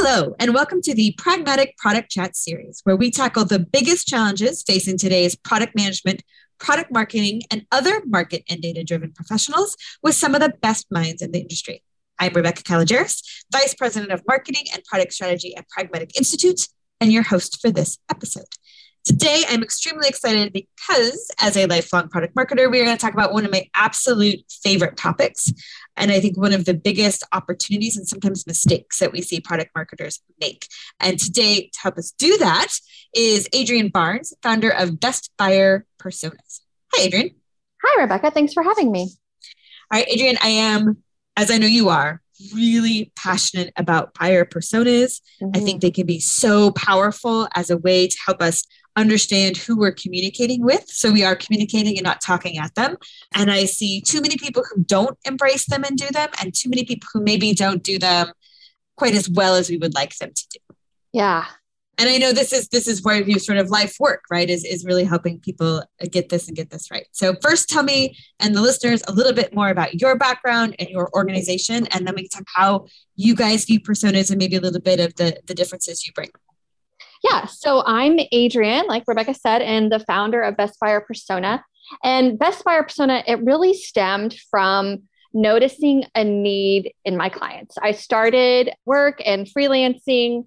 Hello, and welcome to the Pragmatic Product Chat series, where we tackle the biggest challenges facing today's product management, product marketing, and other market and data driven professionals with some of the best minds in the industry. I'm Rebecca Kalogeris, Vice President of Marketing and Product Strategy at Pragmatic Institute, and your host for this episode. Today, I'm extremely excited because, as a lifelong product marketer, we are going to talk about one of my absolute favorite topics. And I think one of the biggest opportunities and sometimes mistakes that we see product marketers make. And today, to help us do that, is Adrian Barnes, founder of Best Buyer Personas. Hi, Adrian. Hi, Rebecca. Thanks for having me. All right, Adrian, I am, as I know you are, really passionate about buyer personas. Mm-hmm. I think they can be so powerful as a way to help us understand who we're communicating with. So we are communicating and not talking at them. And I see too many people who don't embrace them and do them, and too many people who maybe don't do them quite as well as we would like them to do. Yeah. And I know this is this is where your sort of life work, right? Is is really helping people uh, get this and get this right. So first tell me and the listeners a little bit more about your background and your organization, and then we can talk how you guys view personas and maybe a little bit of the, the differences you bring. Yeah, so I'm Adrienne, like Rebecca said, and the founder of Best Buyer Persona. And Best Buyer Persona, it really stemmed from noticing a need in my clients. I started work and freelancing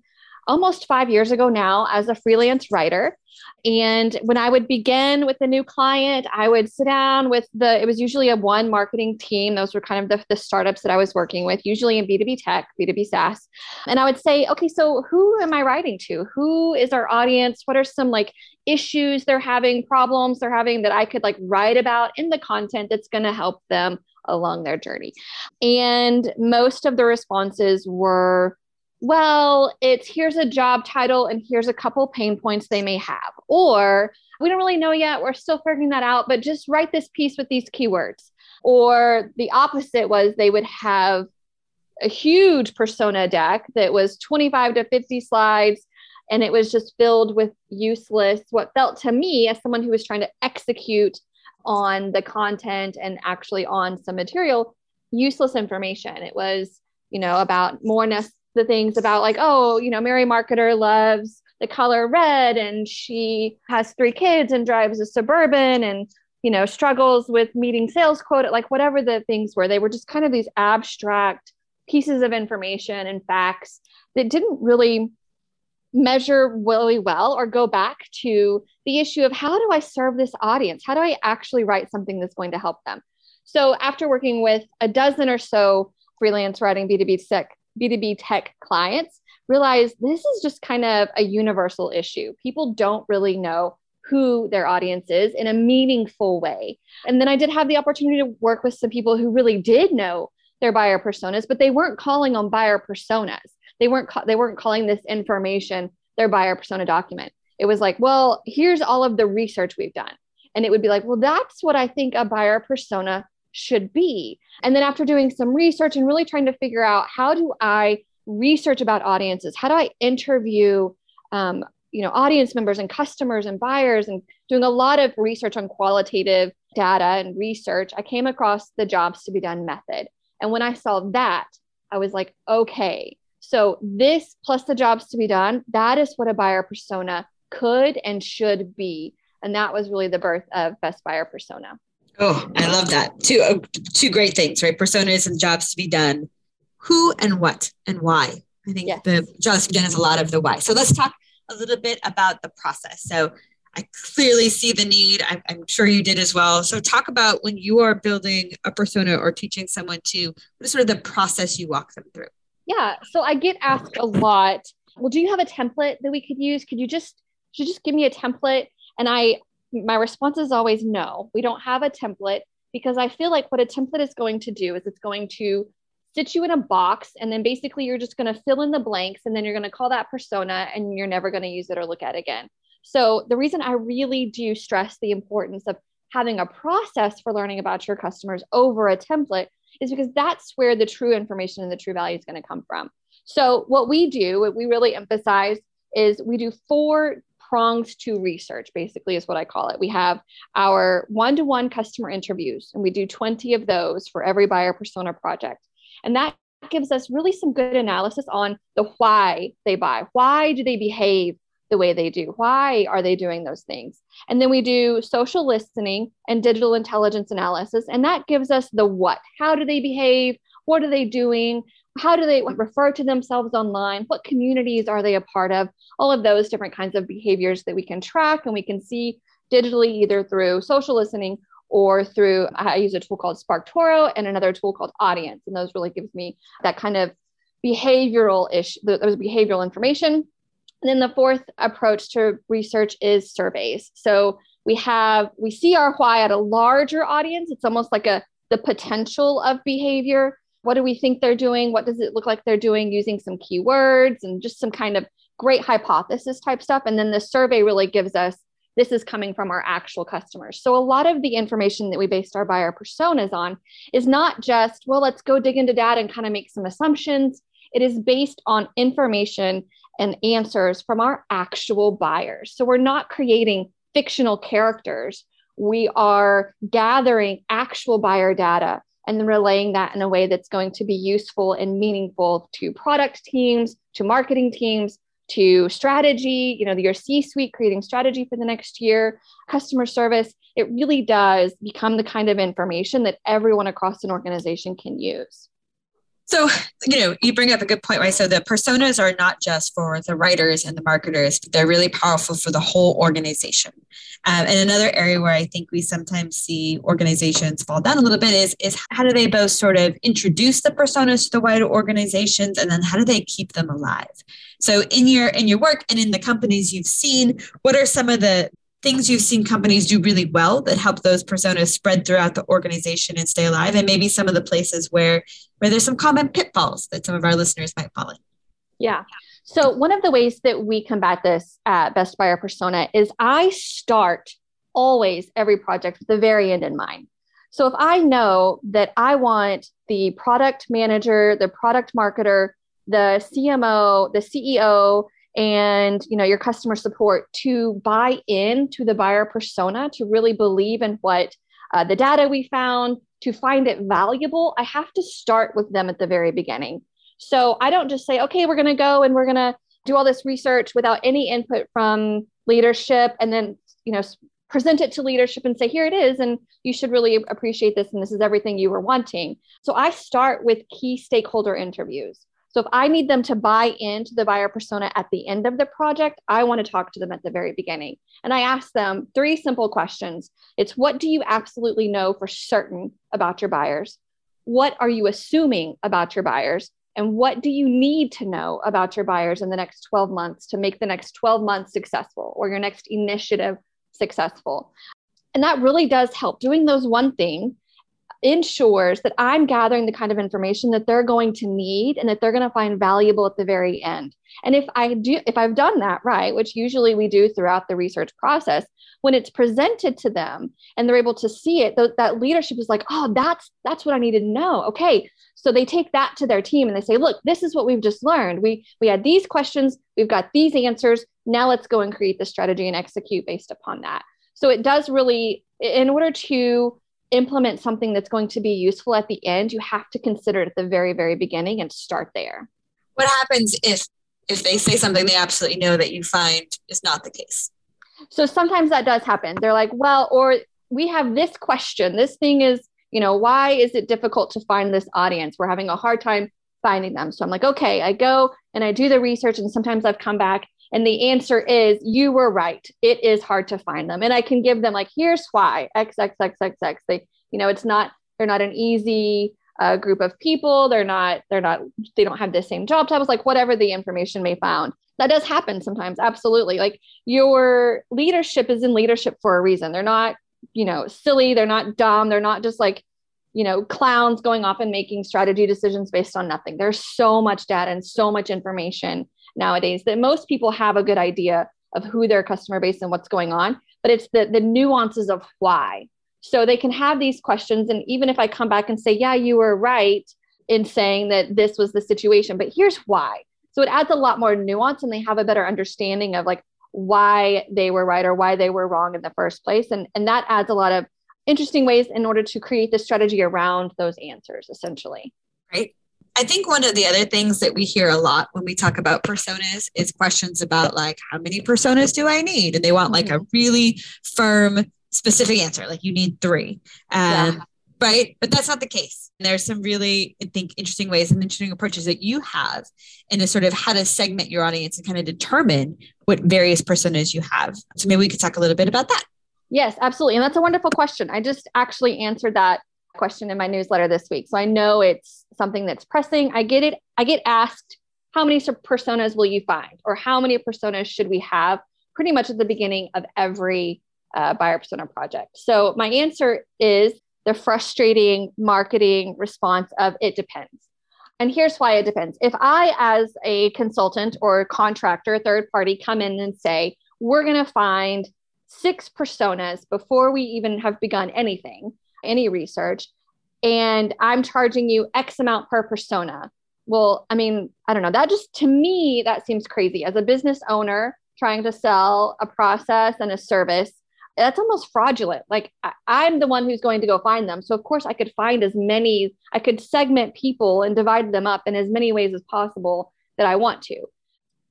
almost five years ago now as a freelance writer. And when I would begin with a new client, I would sit down with the, it was usually a one marketing team. Those were kind of the, the startups that I was working with, usually in B2B tech, B2B SaaS. And I would say, okay, so who am I writing to? Who is our audience? What are some like issues they're having, problems they're having that I could like write about in the content that's going to help them along their journey? And most of the responses were, well, it's here's a job title and here's a couple pain points they may have. Or we don't really know yet, we're still figuring that out, but just write this piece with these keywords. Or the opposite was they would have a huge persona deck that was 25 to 50 slides and it was just filled with useless what felt to me as someone who was trying to execute on the content and actually on some material useless information it was you know about more the things about like oh you know mary marketer loves the color red and she has three kids and drives a suburban and you know struggles with meeting sales quota like whatever the things were they were just kind of these abstract pieces of information and facts that didn't really measure really well or go back to the issue of how do i serve this audience? How do i actually write something that's going to help them? So after working with a dozen or so freelance writing b2b tech B2B tech clients realize this is just kind of a universal issue. People don't really know who their audience is in a meaningful way. And then I did have the opportunity to work with some people who really did know their buyer personas, but they weren't calling on buyer personas. They weren't ca- they weren't calling this information their buyer persona document. It was like, well, here's all of the research we've done. And it would be like, well, that's what I think a buyer persona should be. And then after doing some research and really trying to figure out how do I research about audiences, how do I interview, um, you know, audience members and customers and buyers, and doing a lot of research on qualitative data and research, I came across the jobs to be done method. And when I saw that, I was like, okay, so this plus the jobs to be done, that is what a buyer persona could and should be. And that was really the birth of Best Buyer Persona. Oh, I love that. Two uh, two great things, right? Personas and jobs to be done. Who and what and why. I think yes. the jobs to be done is a lot of the why. So let's talk a little bit about the process. So I clearly see the need. I'm, I'm, sure you did as well. So talk about when you are building a persona or teaching someone to what is sort of the process you walk them through. Yeah. So I get asked a lot. Well, do you have a template that we could use? Could you just should you just give me a template? And I my response is always no. We don't have a template because I feel like what a template is going to do is it's going to sit you in a box and then basically you're just going to fill in the blanks and then you're going to call that persona and you're never going to use it or look at it again. So the reason I really do stress the importance of having a process for learning about your customers over a template is because that's where the true information and the true value is going to come from. So what we do, what we really emphasize is we do four prongs to research, basically, is what I call it. We have our one to one customer interviews, and we do 20 of those for every buyer persona project. And that gives us really some good analysis on the why they buy. Why do they behave the way they do? Why are they doing those things? And then we do social listening and digital intelligence analysis. And that gives us the what. How do they behave? What are they doing? How do they refer to themselves online? What communities are they a part of? All of those different kinds of behaviors that we can track and we can see digitally either through social listening or through I use a tool called SparkToro and another tool called Audiense. And those really gives me that kind of behavioral ish, those behavioral information. And then the fourth approach to research is surveys. So we have we see our why at a larger audience. It's almost like a the potential of behavior. What do we think they're doing? What does it look like they're doing using some keywords and just some kind of great hypothesis type stuff. And then the survey really gives us this is coming from our actual customers. So a lot of the information that we based our buyer personas on is not just, well, let's go dig into data and kind of make some assumptions. It is based on information and answers from our actual buyers. So we're not creating fictional characters. We are gathering actual buyer data and then relaying that in a way that's going to be useful and meaningful to product teams, to marketing teams, to strategy, you know, your C suite creating strategy for the next year, customer service, it really does become the kind of information that everyone across an organization can use. So, you know, you bring up a good point, right? So the personas are not just for the writers and the marketers, but they're really powerful for the whole organization. Um, and another area where I think we sometimes see organizations fall down a little bit is, is how do they both sort of introduce the personas to the wider organizations and then how do they keep them alive? So in your in your work and in the companies you've seen, what are some of the things you've seen companies do really well that help those personas spread throughout the organization and stay alive and maybe some of the places where where there's some common pitfalls that some of our listeners might fall in. Yeah. So one of the ways that we combat this at best buyer persona is i start always every project with the very end in mind. So if i know that i want the product manager the product marketer the cmo the ceo and you know your customer support to buy in to the buyer persona to really believe in what uh, the data we found to find it valuable i have to start with them at the very beginning. So i don't just say okay we're going to go and we're going to do all this research without any input from leadership and then you know present it to leadership and say here it is and you should really appreciate this and this is everything you were wanting. So i start with key stakeholder interviews so if I need them to buy into the buyer persona at the end of the project, I want to talk to them at the very beginning. And I ask them three simple questions. It's what do you absolutely know for certain about your buyers? What are you assuming about your buyers? And what do you need to know about your buyers in the next 12 months to make the next 12 months successful or your next initiative successful? And that really does help. Doing those one thing ensures that I'm gathering the kind of information that they're going to need and that they're going to find valuable at the very end. And if I do, if I've done that right, which usually we do throughout the research process, when it's presented to them and they're able to see it, th- that leadership is like, oh, that's that's what I needed to know. Okay, so they take that to their team and they say, look, this is what we've just learned. We we had these questions, we've got these answers. Now let's go and create the strategy and execute based upon that. So it does really, in order to implement something that's going to be useful at the end, you have to consider it at the very, very beginning and start there. What happens if if they say something they absolutely know that you find is not the case? So sometimes that does happen. They're like, well, or we have this question. This thing is, you know, why is it difficult to find this audience? We're having a hard time finding them. So I'm like, okay, I go and I do the research, and sometimes I've come back and the answer is you were right. It is hard to find them. And I can give them like, here's why X, X, X, X, X. They, you know, it's not, they're not an easy uh, group of people. They're not, they're not, they don't have the same job titles, like whatever the information may found. That does happen sometimes. Absolutely. Like your leadership is in leadership for a reason. They're not, you know, silly. They're not dumb. They're not just like, you know, clowns going off and making strategy decisions based on nothing. There's so much data and so much information nowadays that most people have a good idea of who their customer base and what's going on, but it's the, the nuances of why. So they can have these questions. And even if I come back and say, yeah, you were right in saying that this was the situation, but here's why. So it adds a lot more nuance and they have a better understanding of like why they were right or why they were wrong in the first place. And, and that adds a lot of interesting ways in order to create the strategy around those answers, essentially. Right. I think one of the other things that we hear a lot when we talk about personas is questions about like, how many personas do I need? And they want like a mm-hmm. really firm, specific answer, like you need three. Um, yeah. Right. But that's not the case. And there's some really, I think, interesting ways and interesting approaches that you have in a sort of how to segment your audience and kind of determine what various personas you have. So maybe we could talk a little bit about that. Yes, absolutely. And that's a wonderful question. I just actually answered that question in my newsletter this week. So I know it's something that's pressing. I get it. I get asked, how many personas will you find? Or how many personas should we have pretty much at the beginning of every uh, buyer persona project? So my answer is the frustrating marketing response of it depends. And here's why it depends. If I, as a consultant or contractor, third party, come in and say, we're going to find six personas before we even have begun anything, any research, and I'm charging you X amount per persona. Well, I mean, I don't know. That just to me, that seems crazy. As a business owner trying to sell a process and a service, that's almost fraudulent. Like I, am the one who's going to go find them. So, of course, I could find as many, I could segment people and divide them up in as many ways as possible that I want to.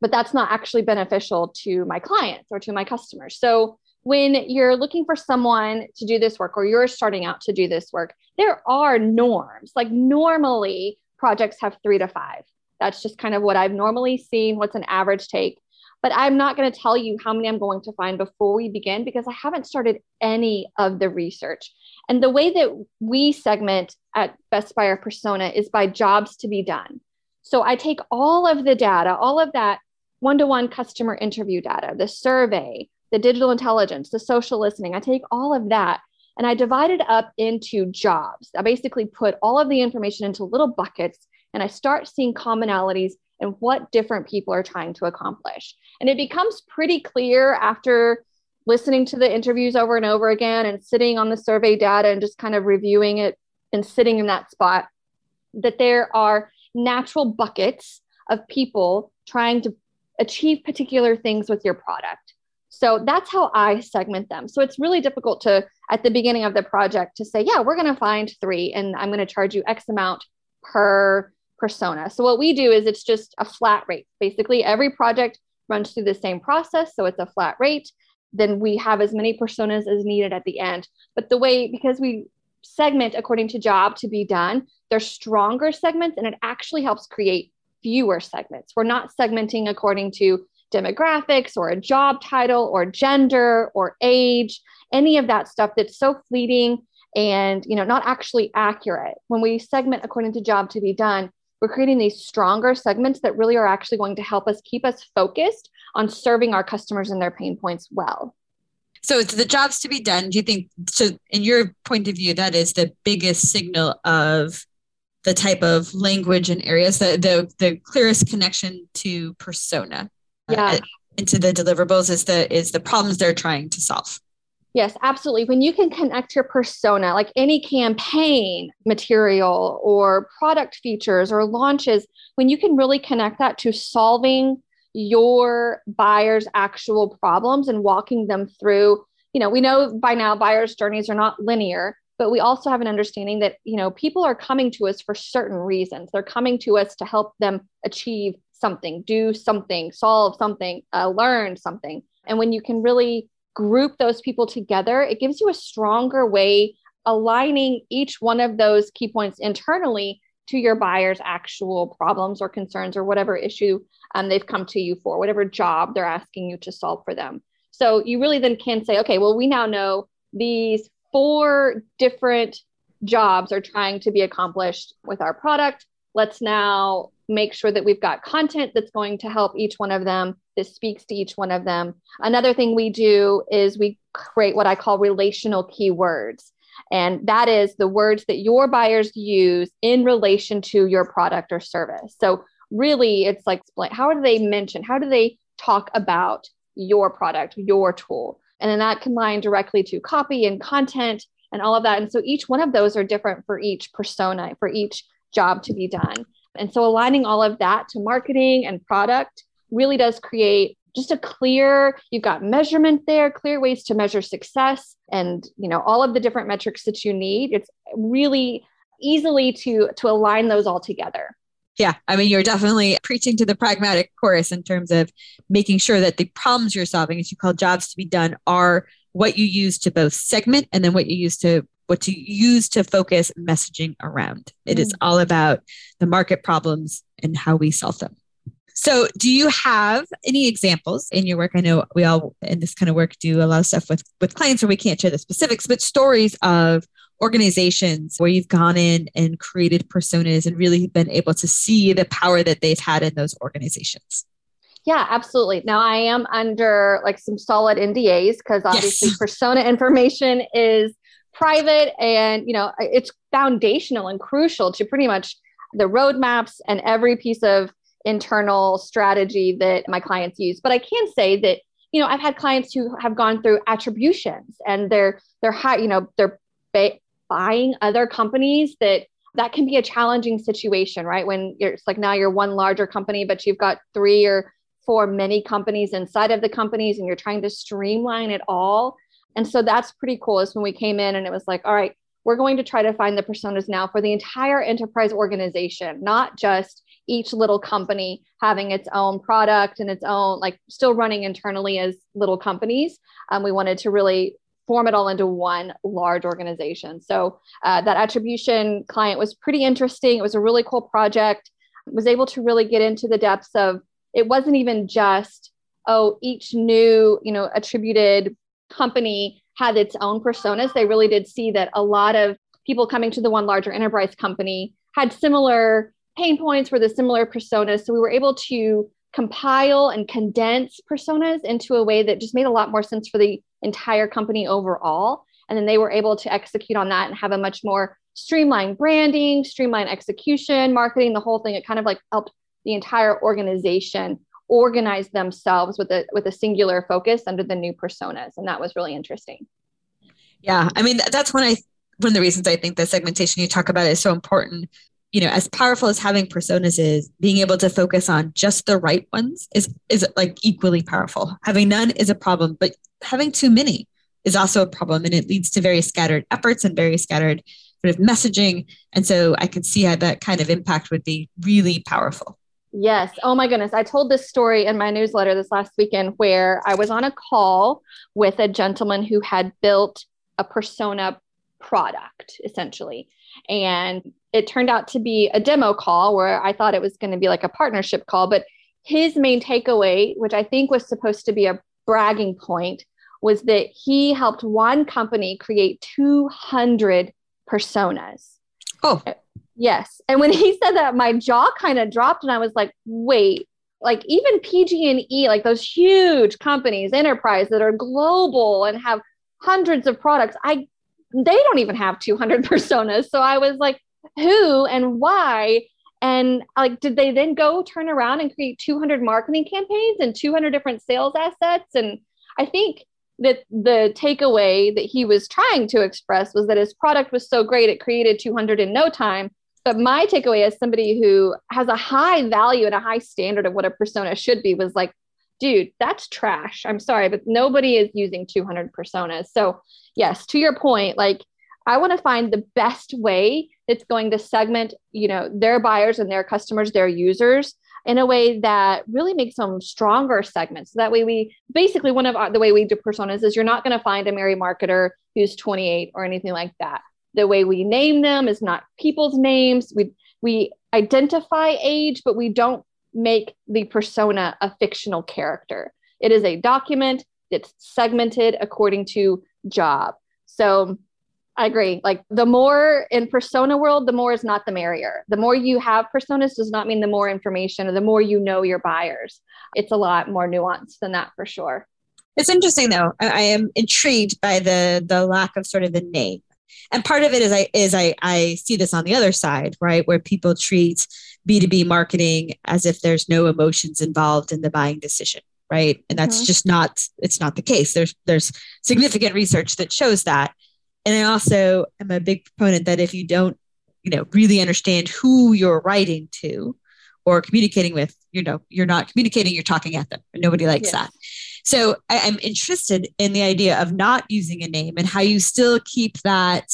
But that's not actually beneficial to my clients or to my customers. So, when you're looking for someone to do this work or you're starting out to do this work, there are norms. Like normally, projects have three to five. That's just kind of what I've normally seen, what's an average take. But I'm not going to tell you how many I'm going to find before we begin because I haven't started any of the research. And the way that we segment at Best Buyer Persona is by jobs to be done. So I take all of the data, all of that one to one customer interview data, the survey, the digital intelligence, the social listening. I take all of that and I divide it up into jobs. I basically put all of the information into little buckets and I start seeing commonalities and what different people are trying to accomplish. And it becomes pretty clear after listening to the interviews over and over again and sitting on the survey data and just kind of reviewing it and sitting in that spot that there are natural buckets of people trying to achieve particular things with your product. So that's how I segment them. So it's really difficult to, at the beginning of the project, to say, yeah, we're going to find three and I'm going to charge you X amount per persona. So what we do is it's just a flat rate. Basically, every project runs through the same process. So it's a flat rate. Then we have as many personas as needed at the end. But the way, because we segment according to job to be done, they're stronger segments and it actually helps create fewer segments. We're not segmenting according to demographics or a job title or gender or age, any of that stuff that's so fleeting and you know not actually accurate. When we segment according to job to be done, we're creating these stronger segments that really are actually going to help us keep us focused on serving our customers and their pain points well. So it's the jobs to be done. Do you think so in your point of view that is the biggest signal of the type of language and areas that the the clearest connection to persona yeah. Uh, into the deliverables is the is the problems they're trying to solve. Yes, absolutely. When you can connect your persona, like any campaign material or product features or launches, when you can really connect that to solving your buyer's actual problems and walking them through, you know, we know by now buyer's journeys are not linear, but we also have an understanding that, you know, people are coming to us for certain reasons. They're coming to us to help them achieve something, do something, solve something, uh, learn something. And when you can really group those people together, it gives you a stronger way aligning each one of those key points internally to your buyer's actual problems or concerns or whatever issue um, they've come to you for, whatever job they're asking you to solve for them. So you really then can say, okay, well, we now know these four different jobs are trying to be accomplished with our product. Let's now make sure that we've got content that's going to help each one of them. This speaks to each one of them. Another thing we do is we create what I call relational keywords. And that is the words that your buyers use in relation to your product or service. So, really, it's like how do they mention, how do they talk about your product, your tool? And then that can line directly to copy and content and all of that. And so each one of those are different for each persona, for each job to be done. And so aligning all of that to marketing and product really does create just a clear you've got measurement there clear ways to measure success and you know all of the different metrics that you need. It's really easily to to align those all together. Yeah, I mean, you're definitely preaching to the pragmatic chorus in terms of making sure that the problems you're solving, as you call jobs to be done, are what you use to both segment and then what you use to what to use to focus messaging around. It mm. is all about the market problems and how we solve them. So, do you have any examples in your work? I know we all in this kind of work do a lot of stuff with with clients where we can't share the specifics, but stories of organizations where you've gone in and created personas and really been able to see the power that they've had in those organizations. Yeah, absolutely. Now I am under like some solid NDAs because obviously yes. persona information is private and you know it's foundational and crucial to pretty much the roadmaps and every piece of internal strategy that my clients use. But I can say that you know I've had clients who have gone through attributions and they're they're high you know they're ba- buying other companies that that can be a challenging situation right when you're it's like now you're one larger company but you've got three or four many companies inside of the companies and you're trying to streamline it all. And so that's pretty cool is when we came in and it was like all right we're going to try to find the personas now for the entire enterprise organization not just each little company having its own product and its own like still running internally as little companies. Um, we wanted to really form it all into one large organization. So uh, that attribution client was pretty interesting. It was a really cool project. Was able to really get into the depths of it wasn't even just oh each new you know attributed company had its own personas they really did see that a lot of people coming to the one larger enterprise company had similar pain points were the similar personas. So we were able to compile and condense personas into a way that just made a lot more sense for the entire company overall. And then they were able to execute on that and have a much more streamlined branding, streamlined execution, marketing, the whole thing. It kind of like helped the entire organization organize themselves with a with a singular focus under the new personas. And that was really interesting. Yeah. I mean, that's one I one of the reasons I think the segmentation you talk about is so important you know, as powerful as having personas is, being able to focus on just the right ones is is like equally powerful. Having none is a problem, but having too many is also a problem, and it leads to very scattered efforts and very scattered sort of messaging. And so I can see how that kind of impact would be really powerful. Yes. Oh my goodness. I told this story in my newsletter this last weekend where I was on a call with a gentleman who had built a persona product essentially. And it turned out to be a demo call where I thought it was going to be like a partnership call. But his main takeaway, which I think was supposed to be a bragging point, was that he helped one company create 200 personas. Oh, yes. And when he said that, my jaw kind of dropped, and I was like, wait. Like even PG&E, like those huge companies, enterprise that are global and have hundreds of products, I they don't even have 200 personas. So I was like, who and why? And like, did they then go turn around and create 200 marketing campaigns and 200 different sales assets? And I think that the takeaway that he was trying to express was that his product was so great, it created 200 in no time. But my takeaway as somebody who has a high value and a high standard of what a persona should be was like, dude, that's trash. I'm sorry, but nobody is using 200 personas. So yes, to your point, like I want to find the best way that's going to segment, you know, their buyers and their customers, their users in a way that really makes them stronger segments. So that way we basically one of our, the way we do personas is you're not going to find a Mary marketer who's 28 or anything like that. The way we name them is not people's names. We we identify age, but we don't make the persona a fictional character. It is a document. It's segmented according to job. So I agree. Like the more in persona world, the more is not the merrier. The more you have personas does not mean the more information or the more you know your buyers. It's a lot more nuanced than that for sure. It's interesting though. I, I am intrigued by the the lack of sort of the name. And part of it is I is I I see this on the other side, right? Where people treat B2B marketing as if there's no emotions involved in the buying decision right and that's mm-hmm. just not it's not the case there's there's significant research that shows that and i also am a big proponent that if you don't you know really understand who you're writing to or communicating with you know you're not communicating you're talking at them and nobody likes yes. that so I, i'm interested in the idea of not using a name and how you still keep that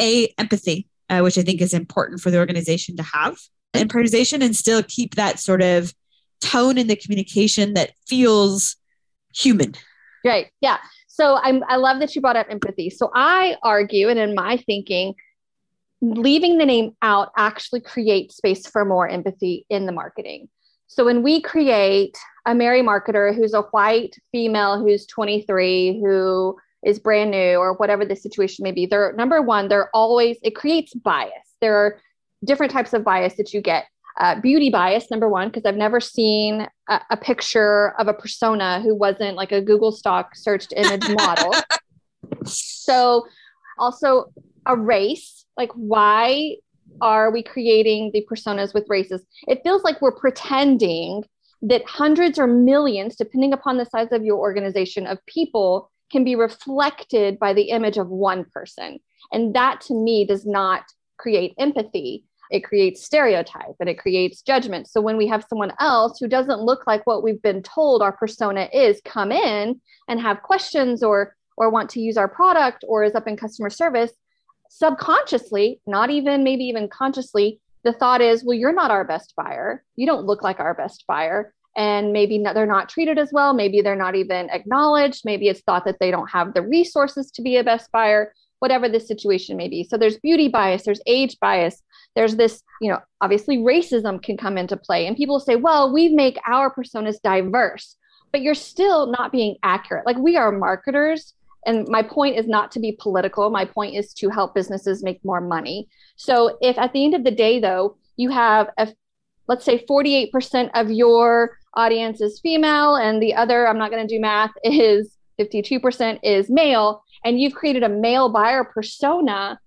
a empathy uh, which i think is important for the organization to have and prioritization and still keep that sort of tone in the communication that feels human. Right. Yeah. So I'm, I love that you brought up empathy. So I argue, and in my thinking, leaving the name out actually creates space for more empathy in the marketing. So when we create a Mary marketer who's a white female who's 23, who is brand new or whatever the situation may be, they're number one, they're always, it creates bias. There are different types of bias that you get. Uh, beauty bias, number one, because I've never seen a, a, picture of a persona who wasn't like a Google stock searched image model. So, also a race, like why are we creating the personas with races? It feels like we're pretending that hundreds or millions, depending upon the size of your organization, of people can be reflected by the image of one person. And that to me does not create empathy. It creates stereotype and it creates judgment. So when we have someone else who doesn't look like what we've been told our persona is come in and have questions or or want to use our product or is up in customer service, subconsciously, not even maybe even consciously, the thought is, well, you're not our best buyer. You don't look like our best buyer. And maybe not, they're not treated as well. Maybe they're not even acknowledged. Maybe it's thought that they don't have the resources to be a best buyer, whatever the situation may be. So there's beauty bias, there's age bias, there's this, you know, obviously racism can come into play. And people say, well, we make our personas diverse, but you're still not being accurate. Like we are marketers and my point is not to be political. My point is to help businesses make more money. So if at the end of the day though you have a let's say 48% of your audience is female and the other i'm not going to do math is 52% is male and you've created a male buyer persona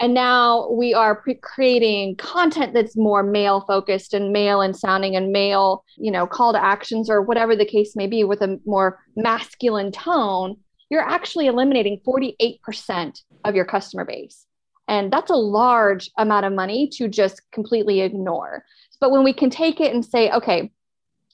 and now we are pre- creating content that's more male focused and male and sounding and male you know call to actions or whatever the case may be with a more masculine tone you're actually eliminating 48% of your customer base. And that's a large amount of money to just completely ignore. But when we can take it and say, okay,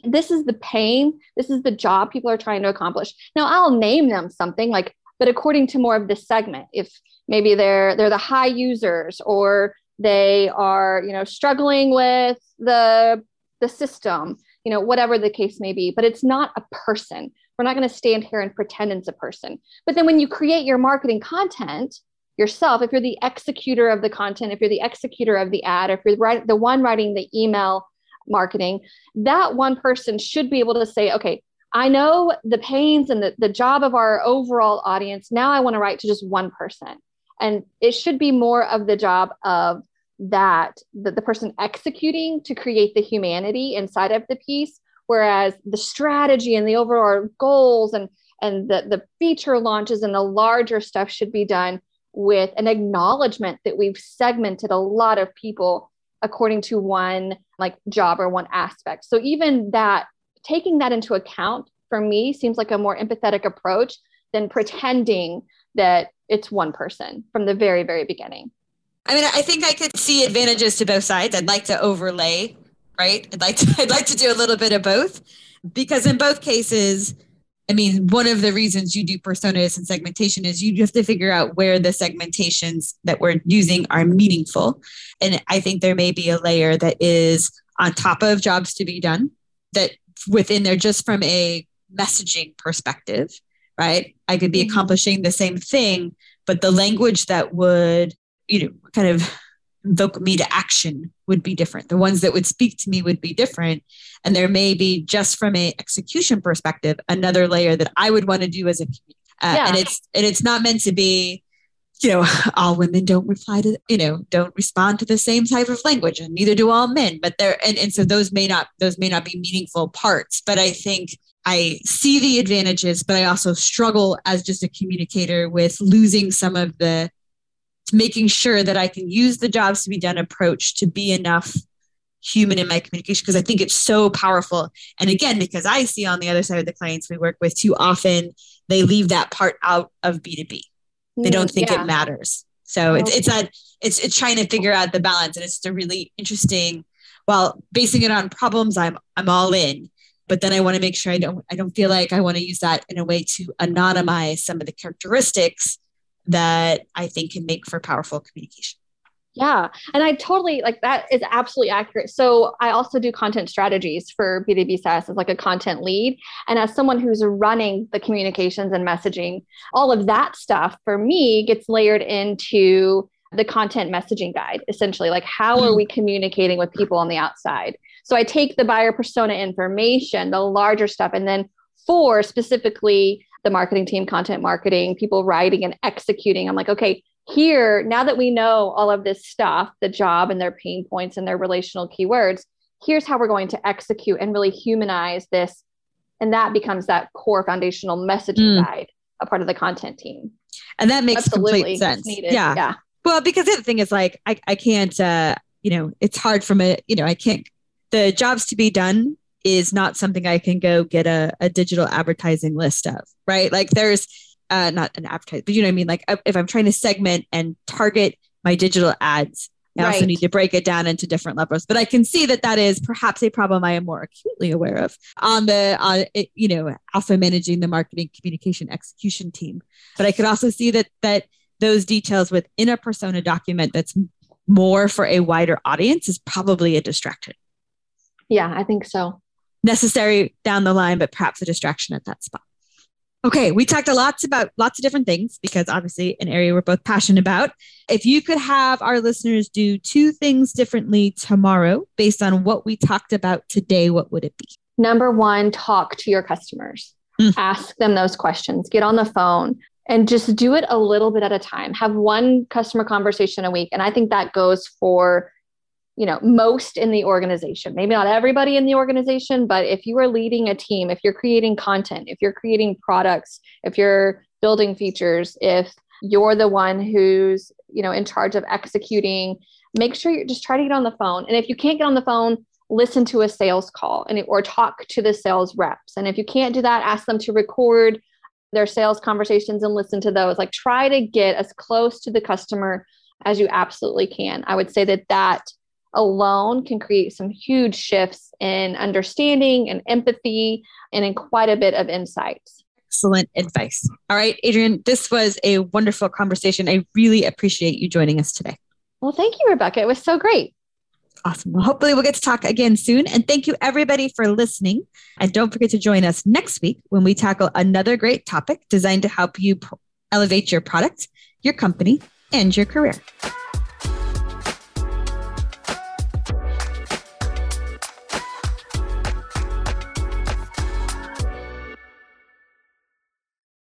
this is the pain, this is the job people are trying to accomplish. Now I'll name them something like, but according to more of this segment, if maybe they're they're the high users or they are, you know, struggling with the the system, you know, whatever the case may be, but it's not a person. We're not going to stand here and pretend it's a person. But then when you create your marketing content yourself, if you're the executor of the content, if you're the executor of the ad, if you're the, one writing the email marketing, that one person should be able to say, okay, I know the pains and the, the job of our overall audience. Now I want to write to just one person. And it should be more of the job of that, the, the person executing to create the humanity inside of the piece whereas the strategy and the overall goals and and the, the feature launches and the larger stuff should be done with an acknowledgement that we've segmented a lot of people according to one like job or one aspect. So even that taking that into account for me seems like a more empathetic approach than pretending that it's one person from the very very beginning. I mean i think i could see advantages to both sides. I'd like to overlay right? I'd like to I'd like to do a little bit of both because in both cases, I mean, one of the reasons you do personas and segmentation is you have to figure out where the segmentations that we're using are meaningful. And I think there may be a layer that is on top of jobs to be done that within there just from a messaging perspective, right? I could be mm-hmm. accomplishing the same thing, but the language that would, you know, kind of invoke me to action would be different. The ones that would speak to me would be different. And there may be just from a execution perspective, another layer that I would want to do as a uh, yeah. and it's and it's not meant to be you know all women don't reply to you know don't respond to the same type of language and neither do all men but there and, and so those may not those may not be meaningful parts but i think i see the advantages but i also struggle as just a communicator with losing some of the making sure that I can use the jobs to be done approach to be enough human in my communication because I think it's so powerful. And again, because I see on the other side of the clients we work with too often, they leave that part out of B2B. They don't think yeah. it matters. So it's it's a it's it's trying to figure out the balance. And it's a really interesting, while basing it on problems, I'm I'm all in. But then I want to make sure I don't I don't feel like I want to use that in a way to anonymize some of the characteristics that I think can make for powerful communication. Yeah. And I totally like that is absolutely accurate. So I also do content strategies for B2B SaaS as like a content lead. And as someone who's running the communications and messaging, all of that stuff for me gets layered into the content messaging guide, essentially. Like, how are hmm. we communicating with people on the outside? So I take the buyer persona information, the larger stuff, and then for specifically the marketing team, content marketing, people writing and executing, I'm like, okay, here, now that we know all of this stuff, the job and their pain points and their relational keywords, here's how we're going to execute and really humanize this. And that becomes that core foundational messaging mm. guide, a part of the content team. And that makes Absolutely. complete sense. Yeah. Yeah. Well, because the other thing is like, I, I can't, uh, you know, it's hard from a, you know, I can't, the jobs to be done is not something I can go get a, a digital advertising list of, right? Like there's, uh, not an advertise, but you know what I mean? Like if I'm trying to segment and target my digital ads, I right. also need to break it down into different levels. But I can see that that is perhaps a problem I am more acutely aware of on the, on it, you know, also managing the marketing communication execution team. But I could also see that that those details within a persona document that's more for a wider audience is probably a distraction. Yeah, I think so. Necessary down the line, but perhaps a distraction at that spot. Okay, we talked a lot about lots of different things because obviously an area we're both passionate about. If you could have our listeners do two things differently tomorrow based on what we talked about today, what would it be? Number one, talk to your customers. Mm. Ask them those questions. Get on the phone and just do it a little bit at a time. Have one customer conversation a week. And I think that goes for you know most in the organization. Maybe not everybody in the organization but if you are leading a team if you're creating content if you're creating products if you're building features if you're the one who's you know in charge of executing make sure you just try to get on the phone. And if you can't get on the phone listen to a sales call and or talk to the sales reps. And if you can't do that ask them to record their sales conversations and listen to those. Like try to get as close to the customer as you absolutely can. I would say that that alone can create some huge shifts in understanding and empathy and in quite a bit of insights. Excellent advice. All right, Adrian, this was a wonderful conversation. I really appreciate you joining us today. Well, thank you, Rebecca. It was so great. Awesome. Well, hopefully, we'll get to talk again soon. And thank you, everybody, for listening. And don't forget to join us next week when we tackle another great topic designed to help you elevate your product, your company, and your career.